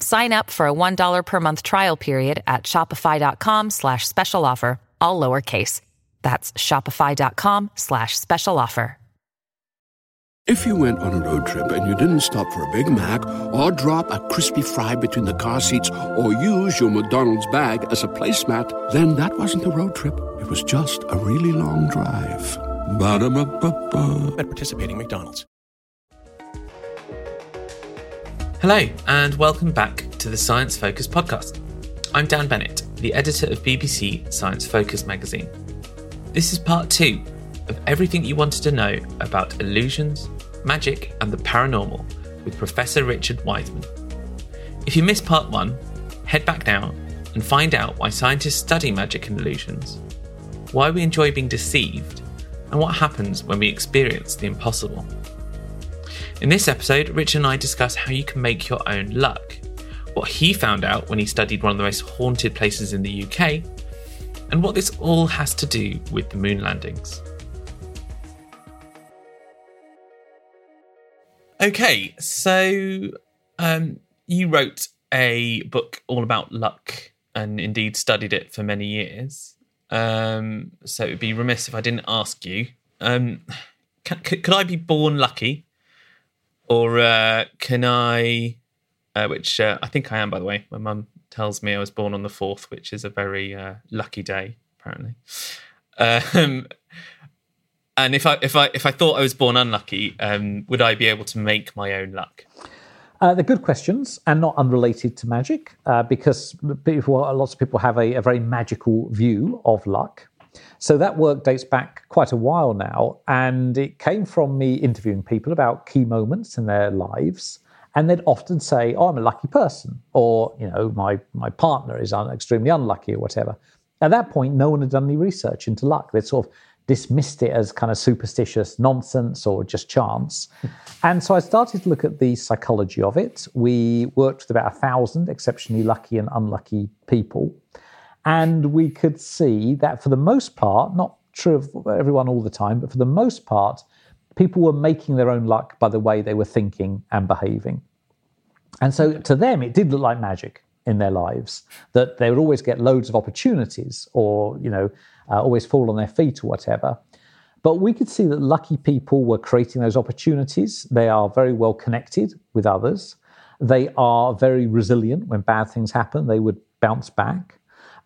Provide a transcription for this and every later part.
Sign up for a $1 per month trial period at shopify.com slash special offer, all lowercase. That's shopify.com slash special offer. If you went on a road trip and you didn't stop for a Big Mac or drop a crispy fry between the car seats or use your McDonald's bag as a placemat, then that wasn't a road trip. It was just a really long drive. Ba-da-ba-ba-ba. At participating McDonald's. Hello, and welcome back to the Science Focus podcast. I'm Dan Bennett, the editor of BBC Science Focus magazine. This is part two of everything you wanted to know about illusions, magic, and the paranormal with Professor Richard Wiseman. If you missed part one, head back now and find out why scientists study magic and illusions, why we enjoy being deceived, and what happens when we experience the impossible. In this episode, Richard and I discuss how you can make your own luck, what he found out when he studied one of the most haunted places in the UK, and what this all has to do with the moon landings. Okay, so um, you wrote a book all about luck and indeed studied it for many years. Um, so it would be remiss if I didn't ask you um, can, could I be born lucky? Or uh, can I, uh, which uh, I think I am, by the way. My mum tells me I was born on the 4th, which is a very uh, lucky day, apparently. Um, and if I if I if I thought I was born unlucky, um, would I be able to make my own luck? Uh, they're good questions and not unrelated to magic, uh, because people, lots of people have a, a, very magical view of luck. So that work dates back quite a while now, and it came from me interviewing people about key moments in their lives. And they'd often say, "Oh, I'm a lucky person," or you know, my my partner is un- extremely unlucky, or whatever. At that point, no one had done any research into luck. They'd sort of dismissed it as kind of superstitious nonsense or just chance. and so I started to look at the psychology of it. We worked with about a thousand exceptionally lucky and unlucky people. And we could see that for the most part, not true of everyone all the time, but for the most part, people were making their own luck by the way they were thinking and behaving. And so to them, it did look like magic in their lives that they would always get loads of opportunities or, you know, uh, always fall on their feet or whatever. But we could see that lucky people were creating those opportunities. They are very well connected with others. They are very resilient when bad things happen, they would bounce back.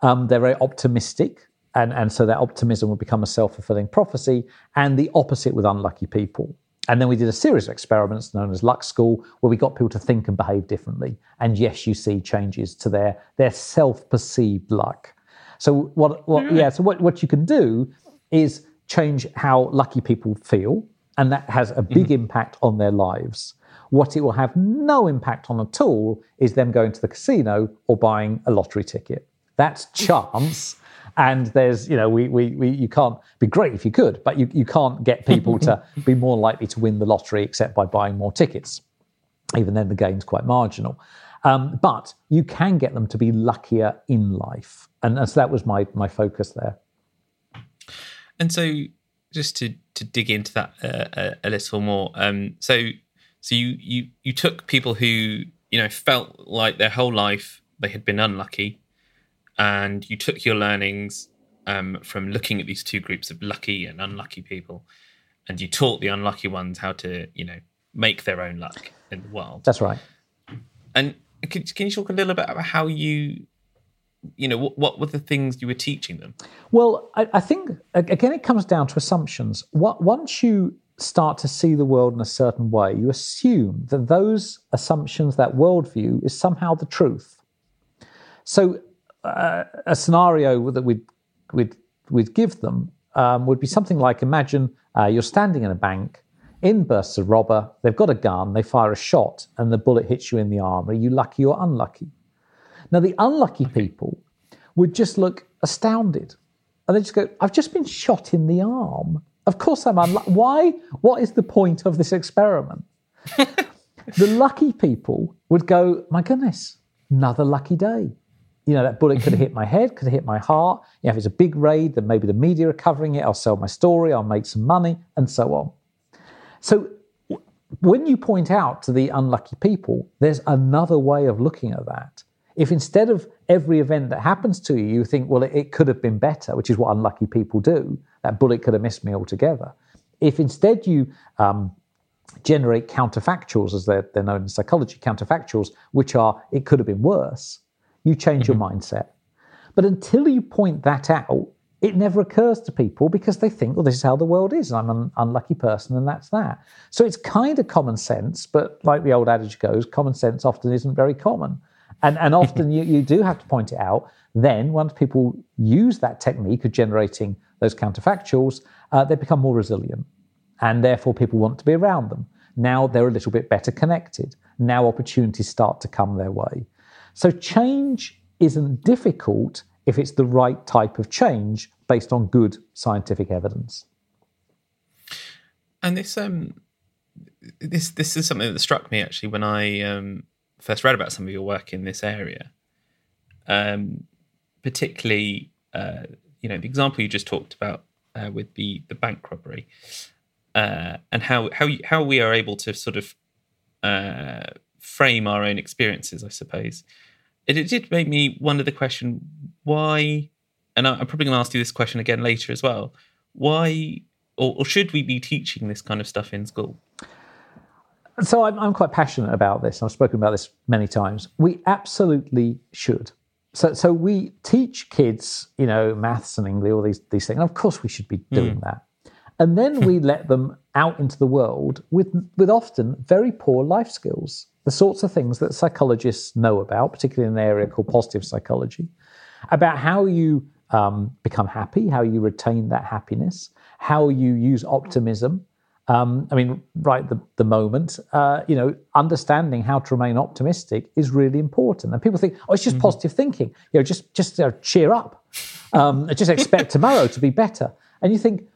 Um, they're very optimistic, and, and so that optimism would become a self fulfilling prophecy, and the opposite with unlucky people. And then we did a series of experiments known as Luck School, where we got people to think and behave differently. And yes, you see changes to their, their self perceived luck. So what, what yeah, so what, what you can do is change how lucky people feel, and that has a big mm-hmm. impact on their lives. What it will have no impact on at all is them going to the casino or buying a lottery ticket. That's chance. and there's, you know, we, we, we you can't be great if you could, but you, you can't get people to be more likely to win the lottery except by buying more tickets. Even then, the gain's quite marginal. Um, but you can get them to be luckier in life. And, and so that was my, my focus there. And so, just to, to dig into that uh, a, a, little more, um, so So you you you took people who you know felt like their whole life they had been unlucky, and you took your learnings um, from looking at these two groups of lucky and unlucky people, and you taught the unlucky ones how to you know make their own luck in the world. That's right. And can, can you talk a little bit about how you you know what, what were the things you were teaching them well I, I, think again it comes down to assumptions what, once you start to see the world in a certain way you assume that those assumptions that worldview is somehow the truth so uh, a scenario that we'd, we'd, we'd give them um, would be something like imagine uh, you're standing in a bank in bursts a robber they've got a gun they fire a shot and the bullet hits you in the arm are you lucky or unlucky now, the unlucky people would just look astounded. And they just go, I've just been shot in the arm. Of course I'm unlucky. Why? What is the point of this experiment? the lucky people would go, My goodness, another lucky day. You know, that bullet could have hit my head, could have hit my heart. You know, if it's a big raid, then maybe the media are covering it. I'll sell my story, I'll make some money, and so on. So when you point out to the unlucky people, there's another way of looking at that. If instead of every event that happens to you, you think, well, it, it could have been better, which is what unlucky people do, that bullet could have missed me altogether. If instead you um, generate counterfactuals, as they're, they're known in psychology, counterfactuals, which are, it could have been worse, you change mm-hmm. your mindset. But until you point that out, it never occurs to people because they think, well, this is how the world is. I'm an unlucky person, and that's that. So it's kind of common sense, but like the old adage goes, common sense often isn't very common. And, and often you, you do have to point it out. Then, once people use that technique of generating those counterfactuals, uh, they become more resilient. And therefore, people want to be around them. Now they're a little bit better connected. Now opportunities start to come their way. So, change isn't difficult if it's the right type of change based on good scientific evidence. And this um this this is something that struck me actually when I um first read about some of your work in this area, um, particularly uh, you know the example you just talked about uh, with the the bank robbery, uh, and how how how we are able to sort of uh, frame our own experiences, I suppose. It, it did make me wonder the question why, and I'm probably going to ask you this question again later as well. Why or, or should we be teaching this kind of stuff in school? So I'm, I'm quite passionate about this. I've spoken about this many times. We absolutely should. So, so we teach kids, you know, maths and English, all these these things. And of course, we should be doing mm. that. And then we let them out into the world with with often very poor life skills, the sorts of things that psychologists know about, particularly in an area called positive psychology, about how you um, become happy, how you retain that happiness, how you use optimism, um, I mean, right the, the moment, uh, you know, understanding how to remain optimistic is really important. And people think, oh, it's just mm-hmm. positive thinking. You know, just just uh, cheer up, um, just expect tomorrow to be better. And you think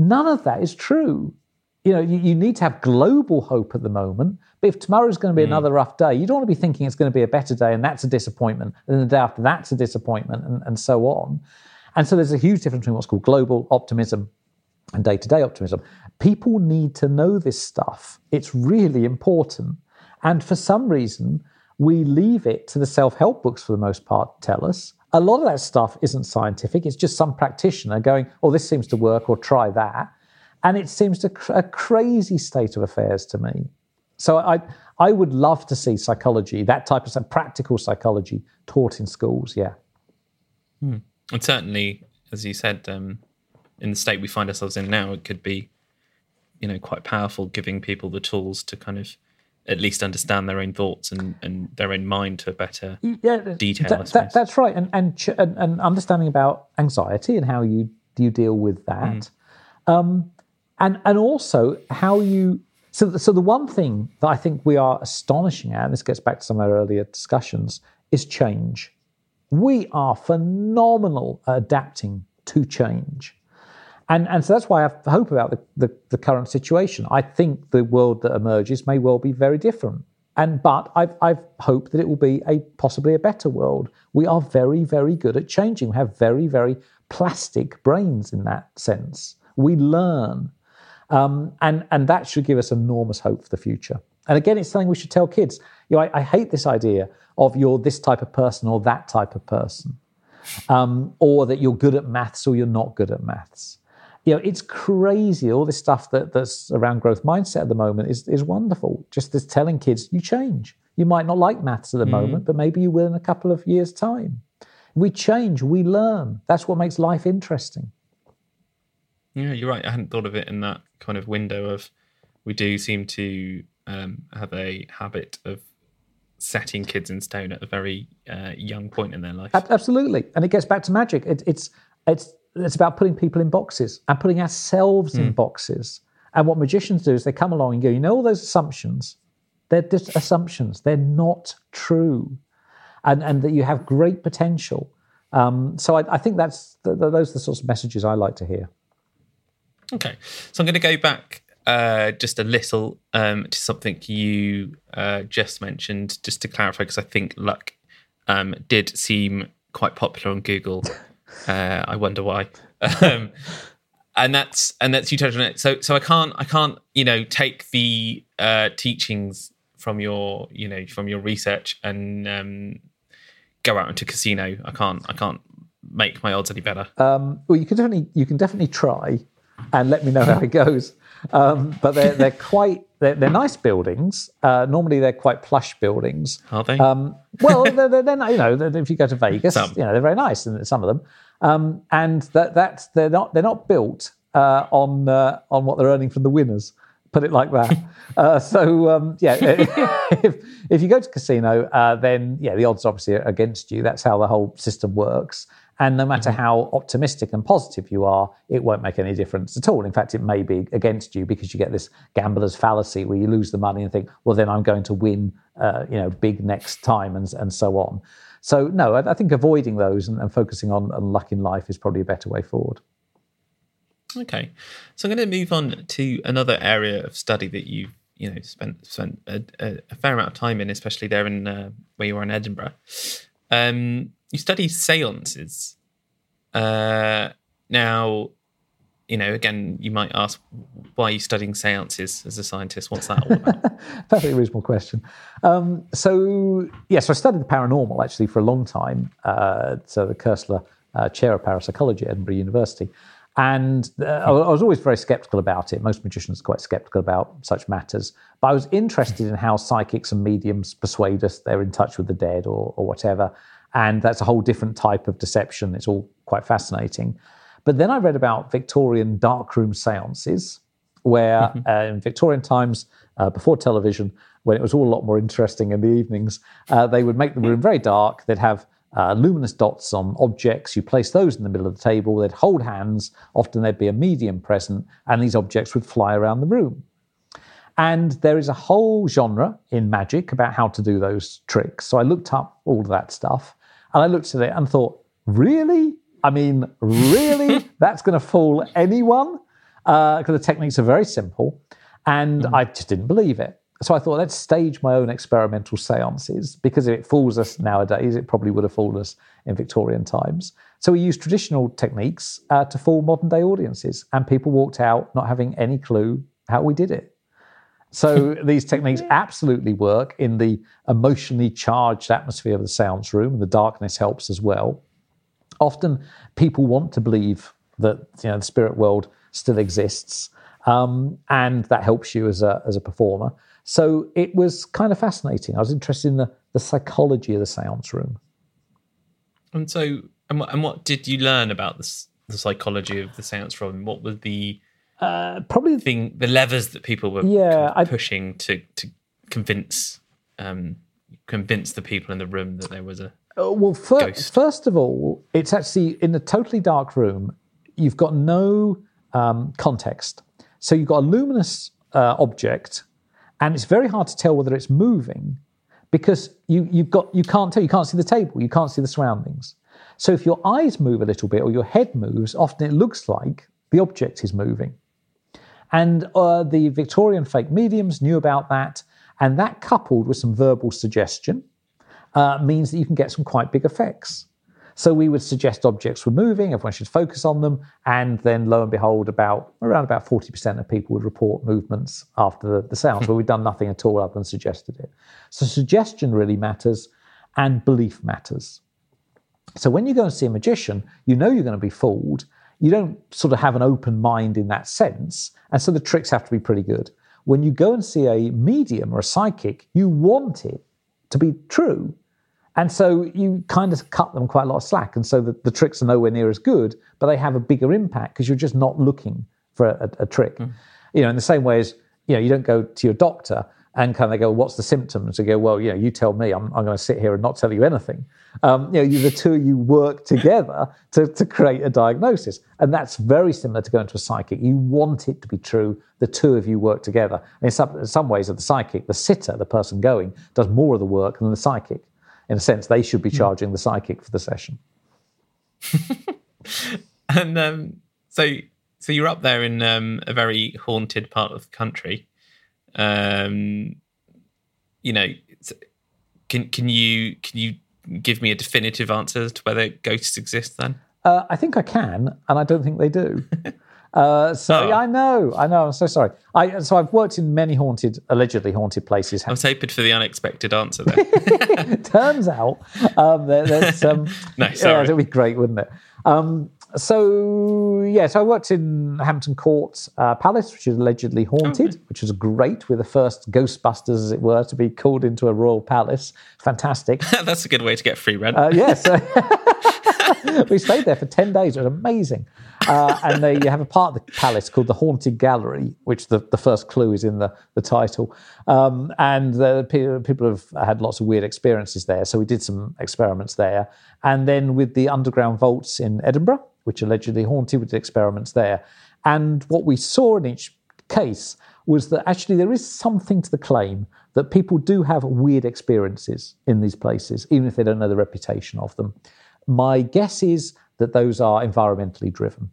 none of that is true. You know, you, you, need to have global hope at the moment. But if tomorrow is going to be mm. another rough day, you don't want to be thinking it's going to be a better day, and that's a disappointment, and the day after that's a disappointment, and, and so on. And so there's a huge difference between what's called global optimism and day to day optimism. People need to know this stuff. It's really important. And for some reason, we leave it to the self help books for the most part to tell us. A lot of that stuff isn't scientific. It's just some practitioner going, oh, this seems to work, or try that. And it seems to cr- a crazy state of affairs to me. So I, I would love to see psychology, that type of practical psychology, taught in schools. Yeah. Hmm. And certainly, as you said, um, in the state we find ourselves in now, it could be, you know, quite powerful, giving people the tools to kind of at least understand their own thoughts and, and their own mind to a better yeah, detail. That, that, that's right, and, and and understanding about anxiety and how you you deal with that, mm. um, and and also how you. So, so the one thing that I think we are astonishing at, and this gets back to some of our earlier discussions, is change. We are phenomenal at adapting to change. And, and so that's why I have hope about the, the, the, current situation. I think the world that emerges may well be very different. And but I've, I've hoped that it will be a possibly a better world. We are very, very good at changing. We have very, very plastic brains in that sense. We learn. Um, and, and that should give us enormous hope for the future. And again, it's something we should tell kids. You know, I, I hate this idea of you're this type of person or that type of person, um, or that you're good at maths or you're not good at maths. You know, it's crazy. All this stuff that, that's around growth mindset at the moment is, is wonderful. Just as telling kids, you change. You might not like maths at the mm. moment, but maybe you will in a couple of years' time. We change, we learn. That's what makes life interesting. Yeah, you're right. I hadn't thought of it in that kind of window of we do seem to um, have a habit of setting kids in stone at a very uh, young point in their life. Absolutely, and it gets back to magic. It, it's it's it's about putting people in boxes and putting ourselves mm. in hmm. boxes. And what magicians do is they come along and go, you know, all those assumptions, they're just assumptions. They're not true, and and that you have great potential. Um, so I, I, think that's the, the, those are the sorts of messages I like to hear. Okay, so I'm going to go back uh, just a little um, to something you uh, just mentioned, just to clarify, because I think luck um, did seem quite popular on Google. Uh, I wonder why. um, and that's and that's you touched on it. So so I can't I can't you know take the uh, teachings from your you know from your research and um, go out into casino. I can't I can't make my odds any better. Um, well, you can definitely you can definitely try and let me know how it goes. Um, but they're they're quite they're, they're nice buildings. Uh, normally they're quite plush buildings. Are they? Um, well, they're, they're, they're, you know if you go to Vegas, some. you know they're very nice, and some of them. Um, and that that's they're not they're not built uh, on uh, on what they're earning from the winners. Put it like that. Uh, so um, yeah, if if you go to casino, uh, then yeah, the odds obviously are against you. That's how the whole system works. And no matter mm-hmm. how optimistic and positive you are, it won't make any difference at all. In fact, it may be against you because you get this gambler's fallacy where you lose the money and think, well, then I'm going to win, uh, you know, big next time and, and so on. So, no, I, I think avoiding those and, and focusing on, on luck in life is probably a better way forward. Okay, so I'm going to move on to another area of study that you've you know spent spent a, a, fair amount of time in, especially there in uh, where you are in Edinburgh. Um, you study seances. Uh, now, you know, again, you might ask, why are you studying seances as a scientist? What's that all about? Perfectly reasonable question. Um, so, yes, yeah, so I studied the paranormal actually for a long time. Uh, so, the Koestler uh, Chair of Parapsychology at Edinburgh University. And uh, I was always very skeptical about it. Most magicians are quite skeptical about such matters. But I was interested in how psychics and mediums persuade us they're in touch with the dead or, or whatever. And that's a whole different type of deception. It's all quite fascinating. But then I read about Victorian darkroom seances, where mm-hmm. uh, in Victorian times, uh, before television, when it was all a lot more interesting in the evenings, uh, they would make the room very dark. They'd have uh, luminous dots on objects. You place those in the middle of the table. They'd hold hands. Often there'd be a medium present, and these objects would fly around the room. And there is a whole genre in magic about how to do those tricks. So I looked up all of that stuff. And I looked at it and thought, really? I mean, really? That's going to fool anyone? Because uh, the techniques are very simple. And mm. I just didn't believe it. So I thought, let's stage my own experimental seances because if it fools us nowadays, it probably would have fooled us in Victorian times. So we used traditional techniques uh, to fool modern day audiences, and people walked out not having any clue how we did it. So these techniques absolutely work in the emotionally charged atmosphere of the seance room, and the darkness helps as well. Often people want to believe that you know the spirit world still exists, um, and that helps you as a as a performer. So it was kind of fascinating. I was interested in the, the psychology of the seance room. And so, and what, and what did you learn about this, the psychology of the seance room? What were the uh, probably thing the levers that people were yeah, kind of pushing to to convince um, convince the people in the room that there was a uh, well first, first of all it's actually in a totally dark room you've got no um, context. So you've got a luminous uh, object and it's very hard to tell whether it's moving because you, you've got you can't tell you can't see the table you can't see the surroundings. So if your eyes move a little bit or your head moves often it looks like the object is moving and uh, the Victorian fake mediums knew about that, and that coupled with some verbal suggestion uh, means that you can get some quite big effects. So we would suggest objects were moving, everyone should focus on them, and then lo and behold, about around about 40% of people would report movements after the, the sounds, where we'd done nothing at all other than suggested it. So suggestion really matters, and belief matters. So when you go and see a magician, you know you're going to be fooled. You don't sort of have an open mind in that sense, and so the tricks have to be pretty good. When you go and see a medium or a psychic, you want it to be true. And so you kind of cut them quite a lot of slack. And so the, the tricks are nowhere near as good, but they have a bigger impact because you're just not looking for a, a, a trick. Mm. You know, in the same way as, you know, you don't go to your doctor and kind of go, what's the symptoms? And go, well, you know, you tell me, I'm, I'm going to sit here and not tell you anything. Um, you know, you, the two of you work together to, to create a diagnosis. And that's very similar to going to a psychic. You want it to be true. The two of you work together. And in some, in some ways, of the psychic, the sitter, the person going, does more of the work than the psychic. In a sense, they should be hmm. charging the psychic for the session. and um, so, so you're up there in um, a very haunted part of the country. Um, you know, can can you can you give me a definitive answer as to whether ghosts exist? Then uh, I think I can, and I don't think they do. Uh, so oh. I know, I know. I'm so sorry. I so I've worked in many haunted, allegedly haunted places. I was hoping for the unexpected answer. There turns out um, there, there's um, no, sorry, yeah, it'd be great, wouldn't it? Um, so yeah, so I worked in Hampton Court uh, Palace, which is allegedly haunted, oh, which was great. We're the first Ghostbusters, as it were, to be called into a royal palace. Fantastic. That's a good way to get free rent. Uh, yes, we stayed there for ten days. It was amazing. Uh, and they have a part of the palace called the Haunted Gallery, which the, the first clue is in the, the title. Um, and the, people have had lots of weird experiences there. So we did some experiments there. And then with the underground vaults in Edinburgh, which allegedly haunted, with experiments there. And what we saw in each case was that actually there is something to the claim that people do have weird experiences in these places, even if they don't know the reputation of them. My guess is that those are environmentally driven.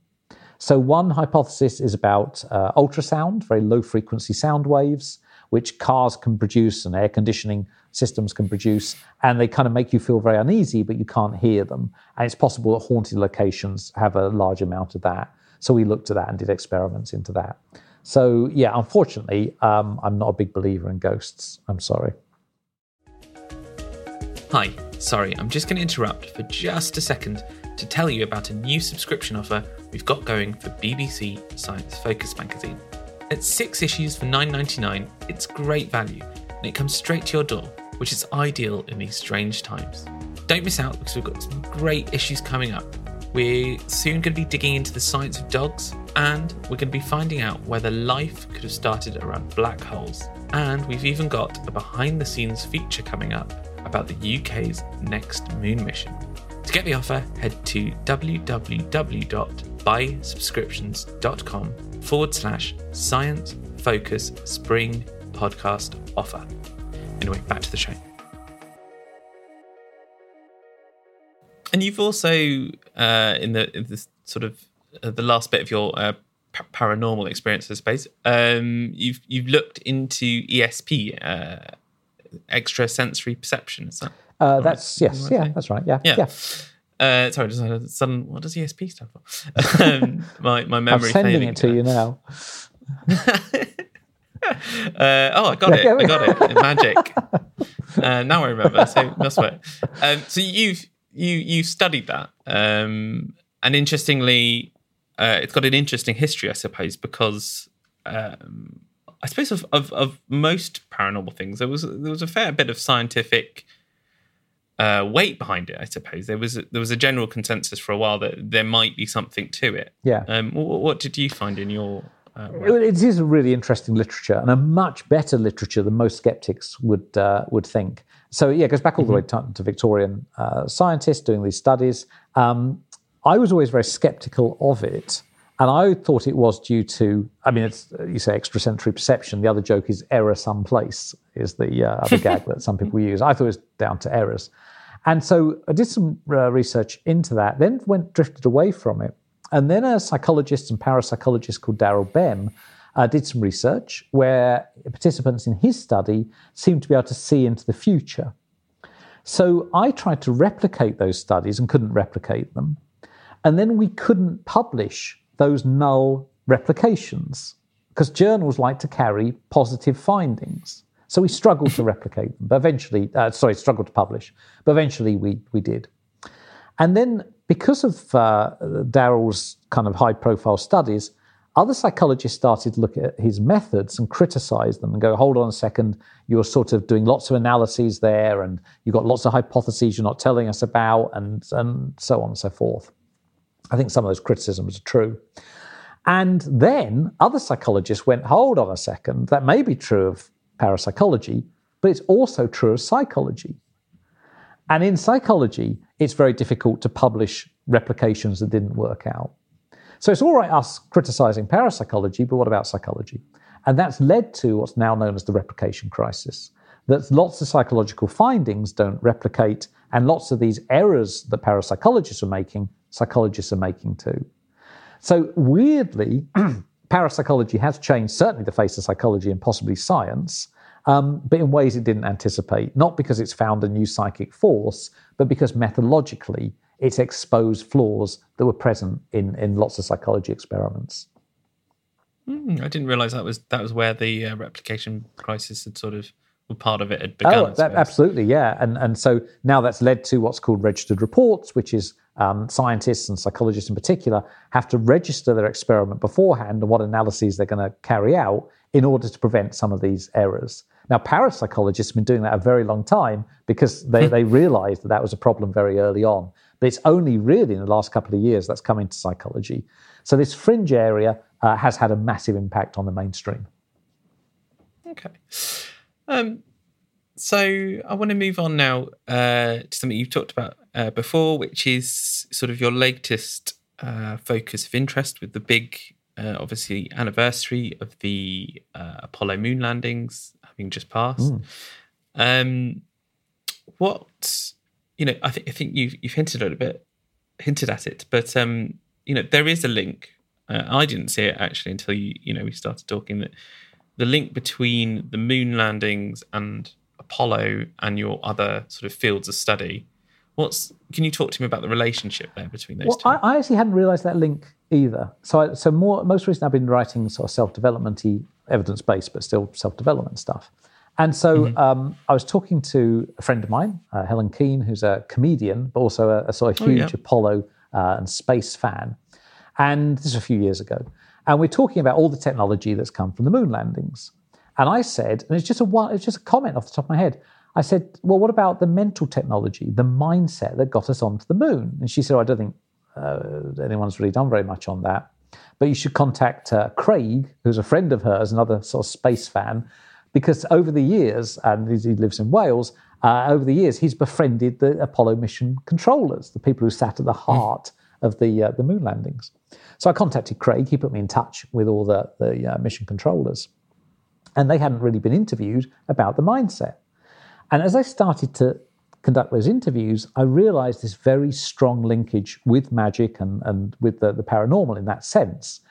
So, one hypothesis is about uh, ultrasound, very low frequency sound waves, which cars can produce and air conditioning systems can produce, and they kind of make you feel very uneasy, but you can't hear them. And it's possible that haunted locations have a large amount of that. So, we looked at that and did experiments into that. So, yeah, unfortunately, um, I'm not a big believer in ghosts. I'm sorry. Hi, sorry, I'm just going to interrupt for just a second to tell you about a new subscription offer we've got going for BBC Science Focus magazine. It's six issues for $9.99. It's great value, and it comes straight to your door, which is ideal in these strange times. Don't miss out because we've got some great issues coming up. We're soon going to be digging into the science of dogs, and we're going to be finding out whether life could have started around black holes. And we've even got a behind the scenes feature coming up about the UK's next moon mission. To get the offer, head to www.buysubscriptions.com forward slash science focus spring podcast offer. Anyway, back to the show. And you've also, uh, in the in this sort of uh, the last bit of your uh, paranormal experience, I suppose, um, you've you've looked into ESP, uh, extrasensory perception. Is that? Uh, that's yes, yeah, that's right. Yeah, yeah. yeah. Uh, sorry, just uh, sudden. What does ESP stand for? um, my my memory. I'm sending it to you now. uh, oh, I got it! I got it. Magic. Uh, now I remember. So that's what. Um, so you've you you studied that, um, and interestingly, uh, it's got an interesting history, I suppose, because um, I suppose of, of, of most paranormal things, there was there was a fair bit of scientific uh, weight behind it. I suppose there was a, there was a general consensus for a while that there might be something to it. Yeah. Um, what, what, did you find in your? Uh, it is a really interesting literature and a much better literature than most skeptics would uh, would think. So yeah, it goes back all the mm-hmm. way to, to Victorian uh, scientists doing these studies. Um, I was always very skeptical of it and I thought it was due to, I mean, it's, you say extrasensory perception. The other joke is error someplace, is the uh, other gag that some people use. I thought it was down to errors. And so I did some uh, research into that, then went drifted away from it. And then a psychologist and parapsychologist called Daryl Bem uh, did some research where participants in his study seemed to be able to see into the future. So I tried to replicate those studies and couldn't replicate them. And then we couldn't publish those null replications because journals like to carry positive findings. So we struggled to replicate them, but eventually, uh, sorry, struggled to publish, but eventually we, we did. And then because of uh, Daryl's kind of high profile studies, other psychologists started to look at his methods and criticize them and go, hold on a second, you're sort of doing lots of analyses there and you've got lots of hypotheses you're not telling us about, and, and so on and so forth. I think some of those criticisms are true. And then other psychologists went, hold on a second, that may be true of parapsychology, but it's also true of psychology. And in psychology, it's very difficult to publish replications that didn't work out. So it's all right us criticizing parapsychology, but what about psychology? And that's led to what's now known as the replication crisis. That lots of psychological findings don't replicate, and lots of these errors that parapsychologists are making, psychologists are making too. So weirdly, parapsychology has changed certainly the face of psychology and possibly science, um, but in ways it didn't anticipate. Not because it's found a new psychic force, but because methodologically it's exposed flaws that were present in, in lots of psychology experiments. Mm, I didn't realize that was that was where the uh, replication crisis had sort of part of it had begun. Oh, that, absolutely, yeah. And and so now that's led to what's called registered reports, which is um, scientists and psychologists in particular have to register their experiment beforehand and what analyses they're going to carry out in order to prevent some of these errors. Now, parapsychologists have been doing that a very long time because they, they realized that that was a problem very early on. But it's only really in the last couple of years that's come into psychology. So this fringe area uh, has had a massive impact on the mainstream. Okay. Um, so I want to move on now uh, to something you've talked about uh, before, which is sort of your latest uh, focus of interest with the big, uh, obviously, anniversary of the uh, Apollo moon landings having just passed. Mm. Um, what you know, I think I think you've you've hinted a bit, hinted at it, but um, you know, there is a link. Uh, I didn't see it actually until you you know we started talking that the link between the moon landings and Apollo and your other sort of fields of study. What's can you talk to me about the relationship there between those well, two? I, I actually hadn't realised that link either. So, I, so more most recently, I've been writing sort of self developmenty, evidence based, but still self development stuff. And so mm-hmm. um, I was talking to a friend of mine, uh, Helen Keen, who's a comedian, but also a, a sort of huge oh, yeah. Apollo uh, and space fan. And this was a few years ago. And we're talking about all the technology that's come from the moon landings. And I said, and it's just a it's just a comment off the top of my head. I said, well, what about the mental technology, the mindset that got us onto the moon? And she said, oh, I don't think uh, anyone's really done very much on that. But you should contact uh, Craig, who's a friend of hers, another sort of space fan, because over the years, and he lives in Wales, uh, over the years, he's befriended the Apollo mission controllers, the people who sat at the hmm. heart mm. of the uh, the moon landings. So I contacted Craig. He put me in touch with all the the uh, mission controllers, and they hadn't really been interviewed about the mindset. And as I started to conduct those interviews, I realized this very strong linkage with magic and, and with the, the paranormal in that sense,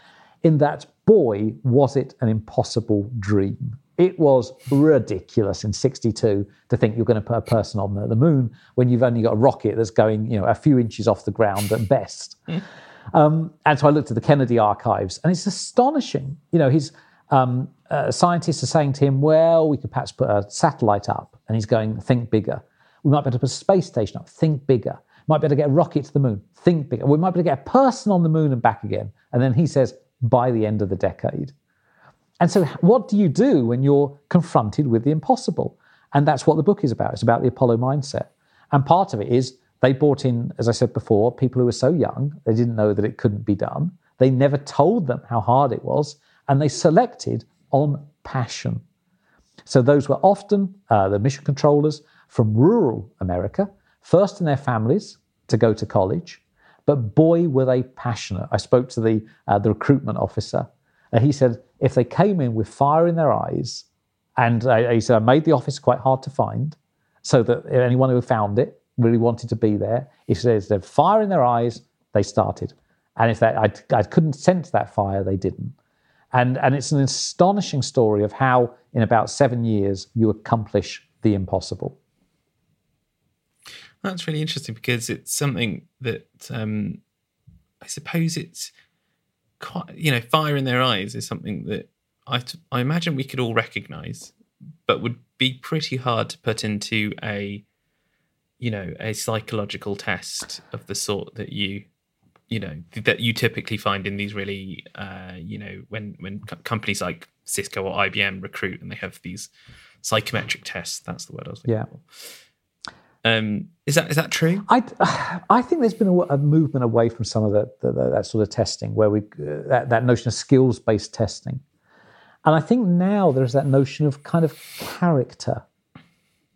in that, boy, was it an impossible dream. It was ridiculous in 62 to think you're going to put a person on the, moon when you've only got a rocket that's going, you know, a few inches off the ground at best. Um, and so I looked at the Kennedy archives, and it's astonishing. You know, his um, uh, scientists are saying to him, "Well, we could perhaps put a satellite up," and he's going, "Think bigger. We might be able to put a space station up. Think bigger. Might be able to get a rocket to the moon. Think bigger. We might be able to get a person on the moon and back again." And then he says, "By the end of the decade." And so, what do you do when you're confronted with the impossible? And that's what the book is about. It's about the Apollo mindset. And part of it is they brought in, as I said before, people who were so young, they didn't know that it couldn't be done. They never told them how hard it was. And they selected on passion. So, those were often uh, the mission controllers from rural America, first in their families to go to college. But boy, were they passionate. I spoke to the, uh, the recruitment officer, and he said, if they came in with fire in their eyes, and I, he said, I made the office quite hard to find, so that anyone who found it really wanted to be there. He says, they fire in their eyes, they started. And if that, I, I couldn't sense that fire, they didn't. And, and it's an astonishing story of how, in about seven years, you accomplish the impossible. That's really interesting because it's something that um, I suppose it's quite, you know, fire in their eyes is something that I, I imagine we could all recognize, but would be pretty hard to put into a, you know, a psychological test of the sort that you, you know, that you typically find in these really, uh, you know, when when companies like Cisco or IBM recruit and they have these psychometric tests. That's the word I was looking Yeah. for. Um, is that is that true? I, I think there's been a, a movement away from some of the, the, the- that sort of testing, where we uh, that, that notion of skills based testing, and I think now there's that notion of kind of character.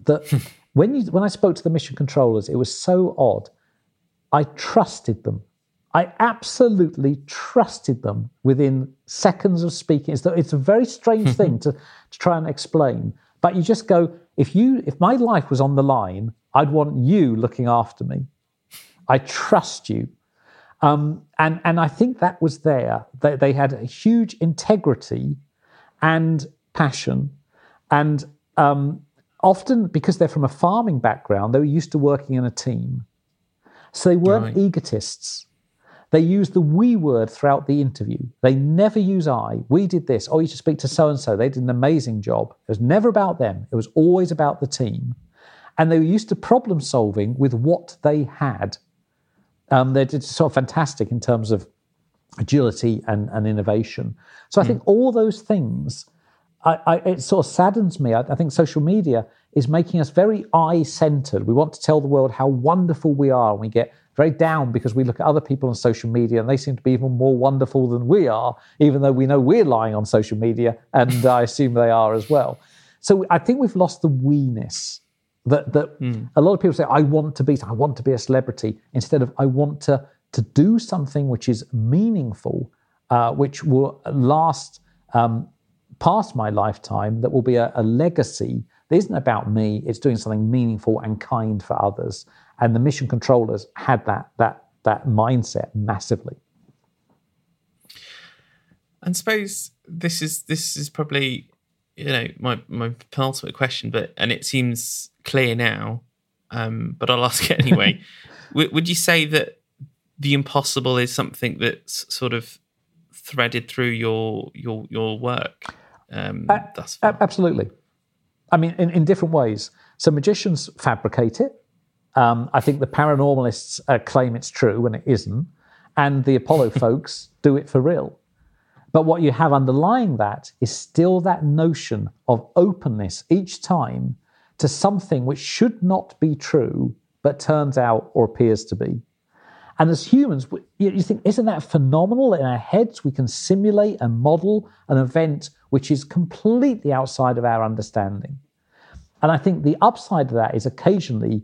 That when you when I spoke to the mission controllers, it was so odd. I trusted them. I absolutely trusted them within seconds of speaking. It's, it's a very strange thing to, to try and explain. But you just go, if you if my life was on the line, I'd want you looking after me. I trust you. Um, and, and I think that was there. They, they had a huge integrity and passion. And um, often, because they're from a farming background, they were used to working in a team. So they weren't Right. egotists. They use the we word throughout the interview. They never use I. We did this. Oh, you should speak to so and so. They did an amazing job. It was never about them, it was always about the team. And they were used to problem solving with what they had. Um, they're just sort of fantastic in terms of agility and, and innovation. So I think all those things, I, I, it sort of saddens me. I, I think social media is making us very eye centered. We want to tell the world how wonderful we are, and we get very down because we look at other people on social media and they seem to be even more wonderful than we are, even though we know we're lying on social media, and I assume they are as well. So I think we've lost the we-ness that that a lot of people say I want to be I want to be a celebrity instead of I want to to do something which is meaningful, uh, which will last um, past my lifetime. That will be a, a legacy that isn't about me. It's doing something meaningful and kind for others. And the mission controllers had that that that mindset massively. And suppose this is this is probably you know my my penultimate question, but and it seems clear now, um, but I'll ask it anyway. would, would you say that the impossible is something that's sort of threaded through your your your work um, thus far? Absolutely. I mean, in, in different ways. So magicians fabricate it. Um, I think the paranormalists uh, claim it's true when it isn't, and the Apollo folks do it for real. But what you have underlying that is still that notion of openness each time to something which should not be true, but turns out or appears to be. And as humans, you you think, isn't that phenomenal? In our heads, we can simulate and model an event which is completely outside of our understanding. And I think the upside of that is occasionally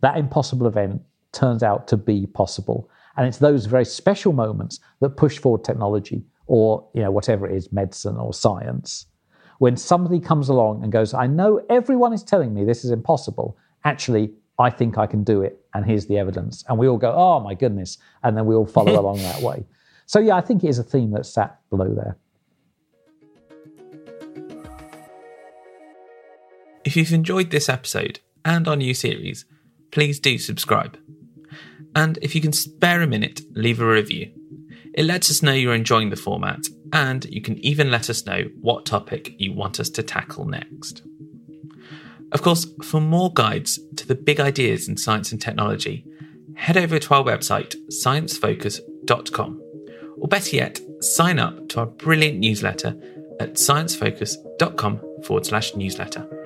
that impossible event turns out to be possible. And it's those very special moments that push forward technology or, you know, whatever it is, medicine or science. When somebody comes along and goes, I know everyone is telling me this is impossible. Actually, I think I can do it. And here's the evidence. And we all go, oh my goodness. And then we all follow along that way. So, yeah, I think it is a theme that's sat below there. If you've enjoyed this episode and our new series, please do subscribe. And if you can spare a minute, leave a review. It lets us know you're enjoying the format, and you can even let us know what topic you want us to tackle next. Of course, for more guides to the big ideas in science and technology, head over to our website, sciencefocus.com. Or better yet, sign up to our brilliant newsletter at sciencefocus.com forward slash newsletter.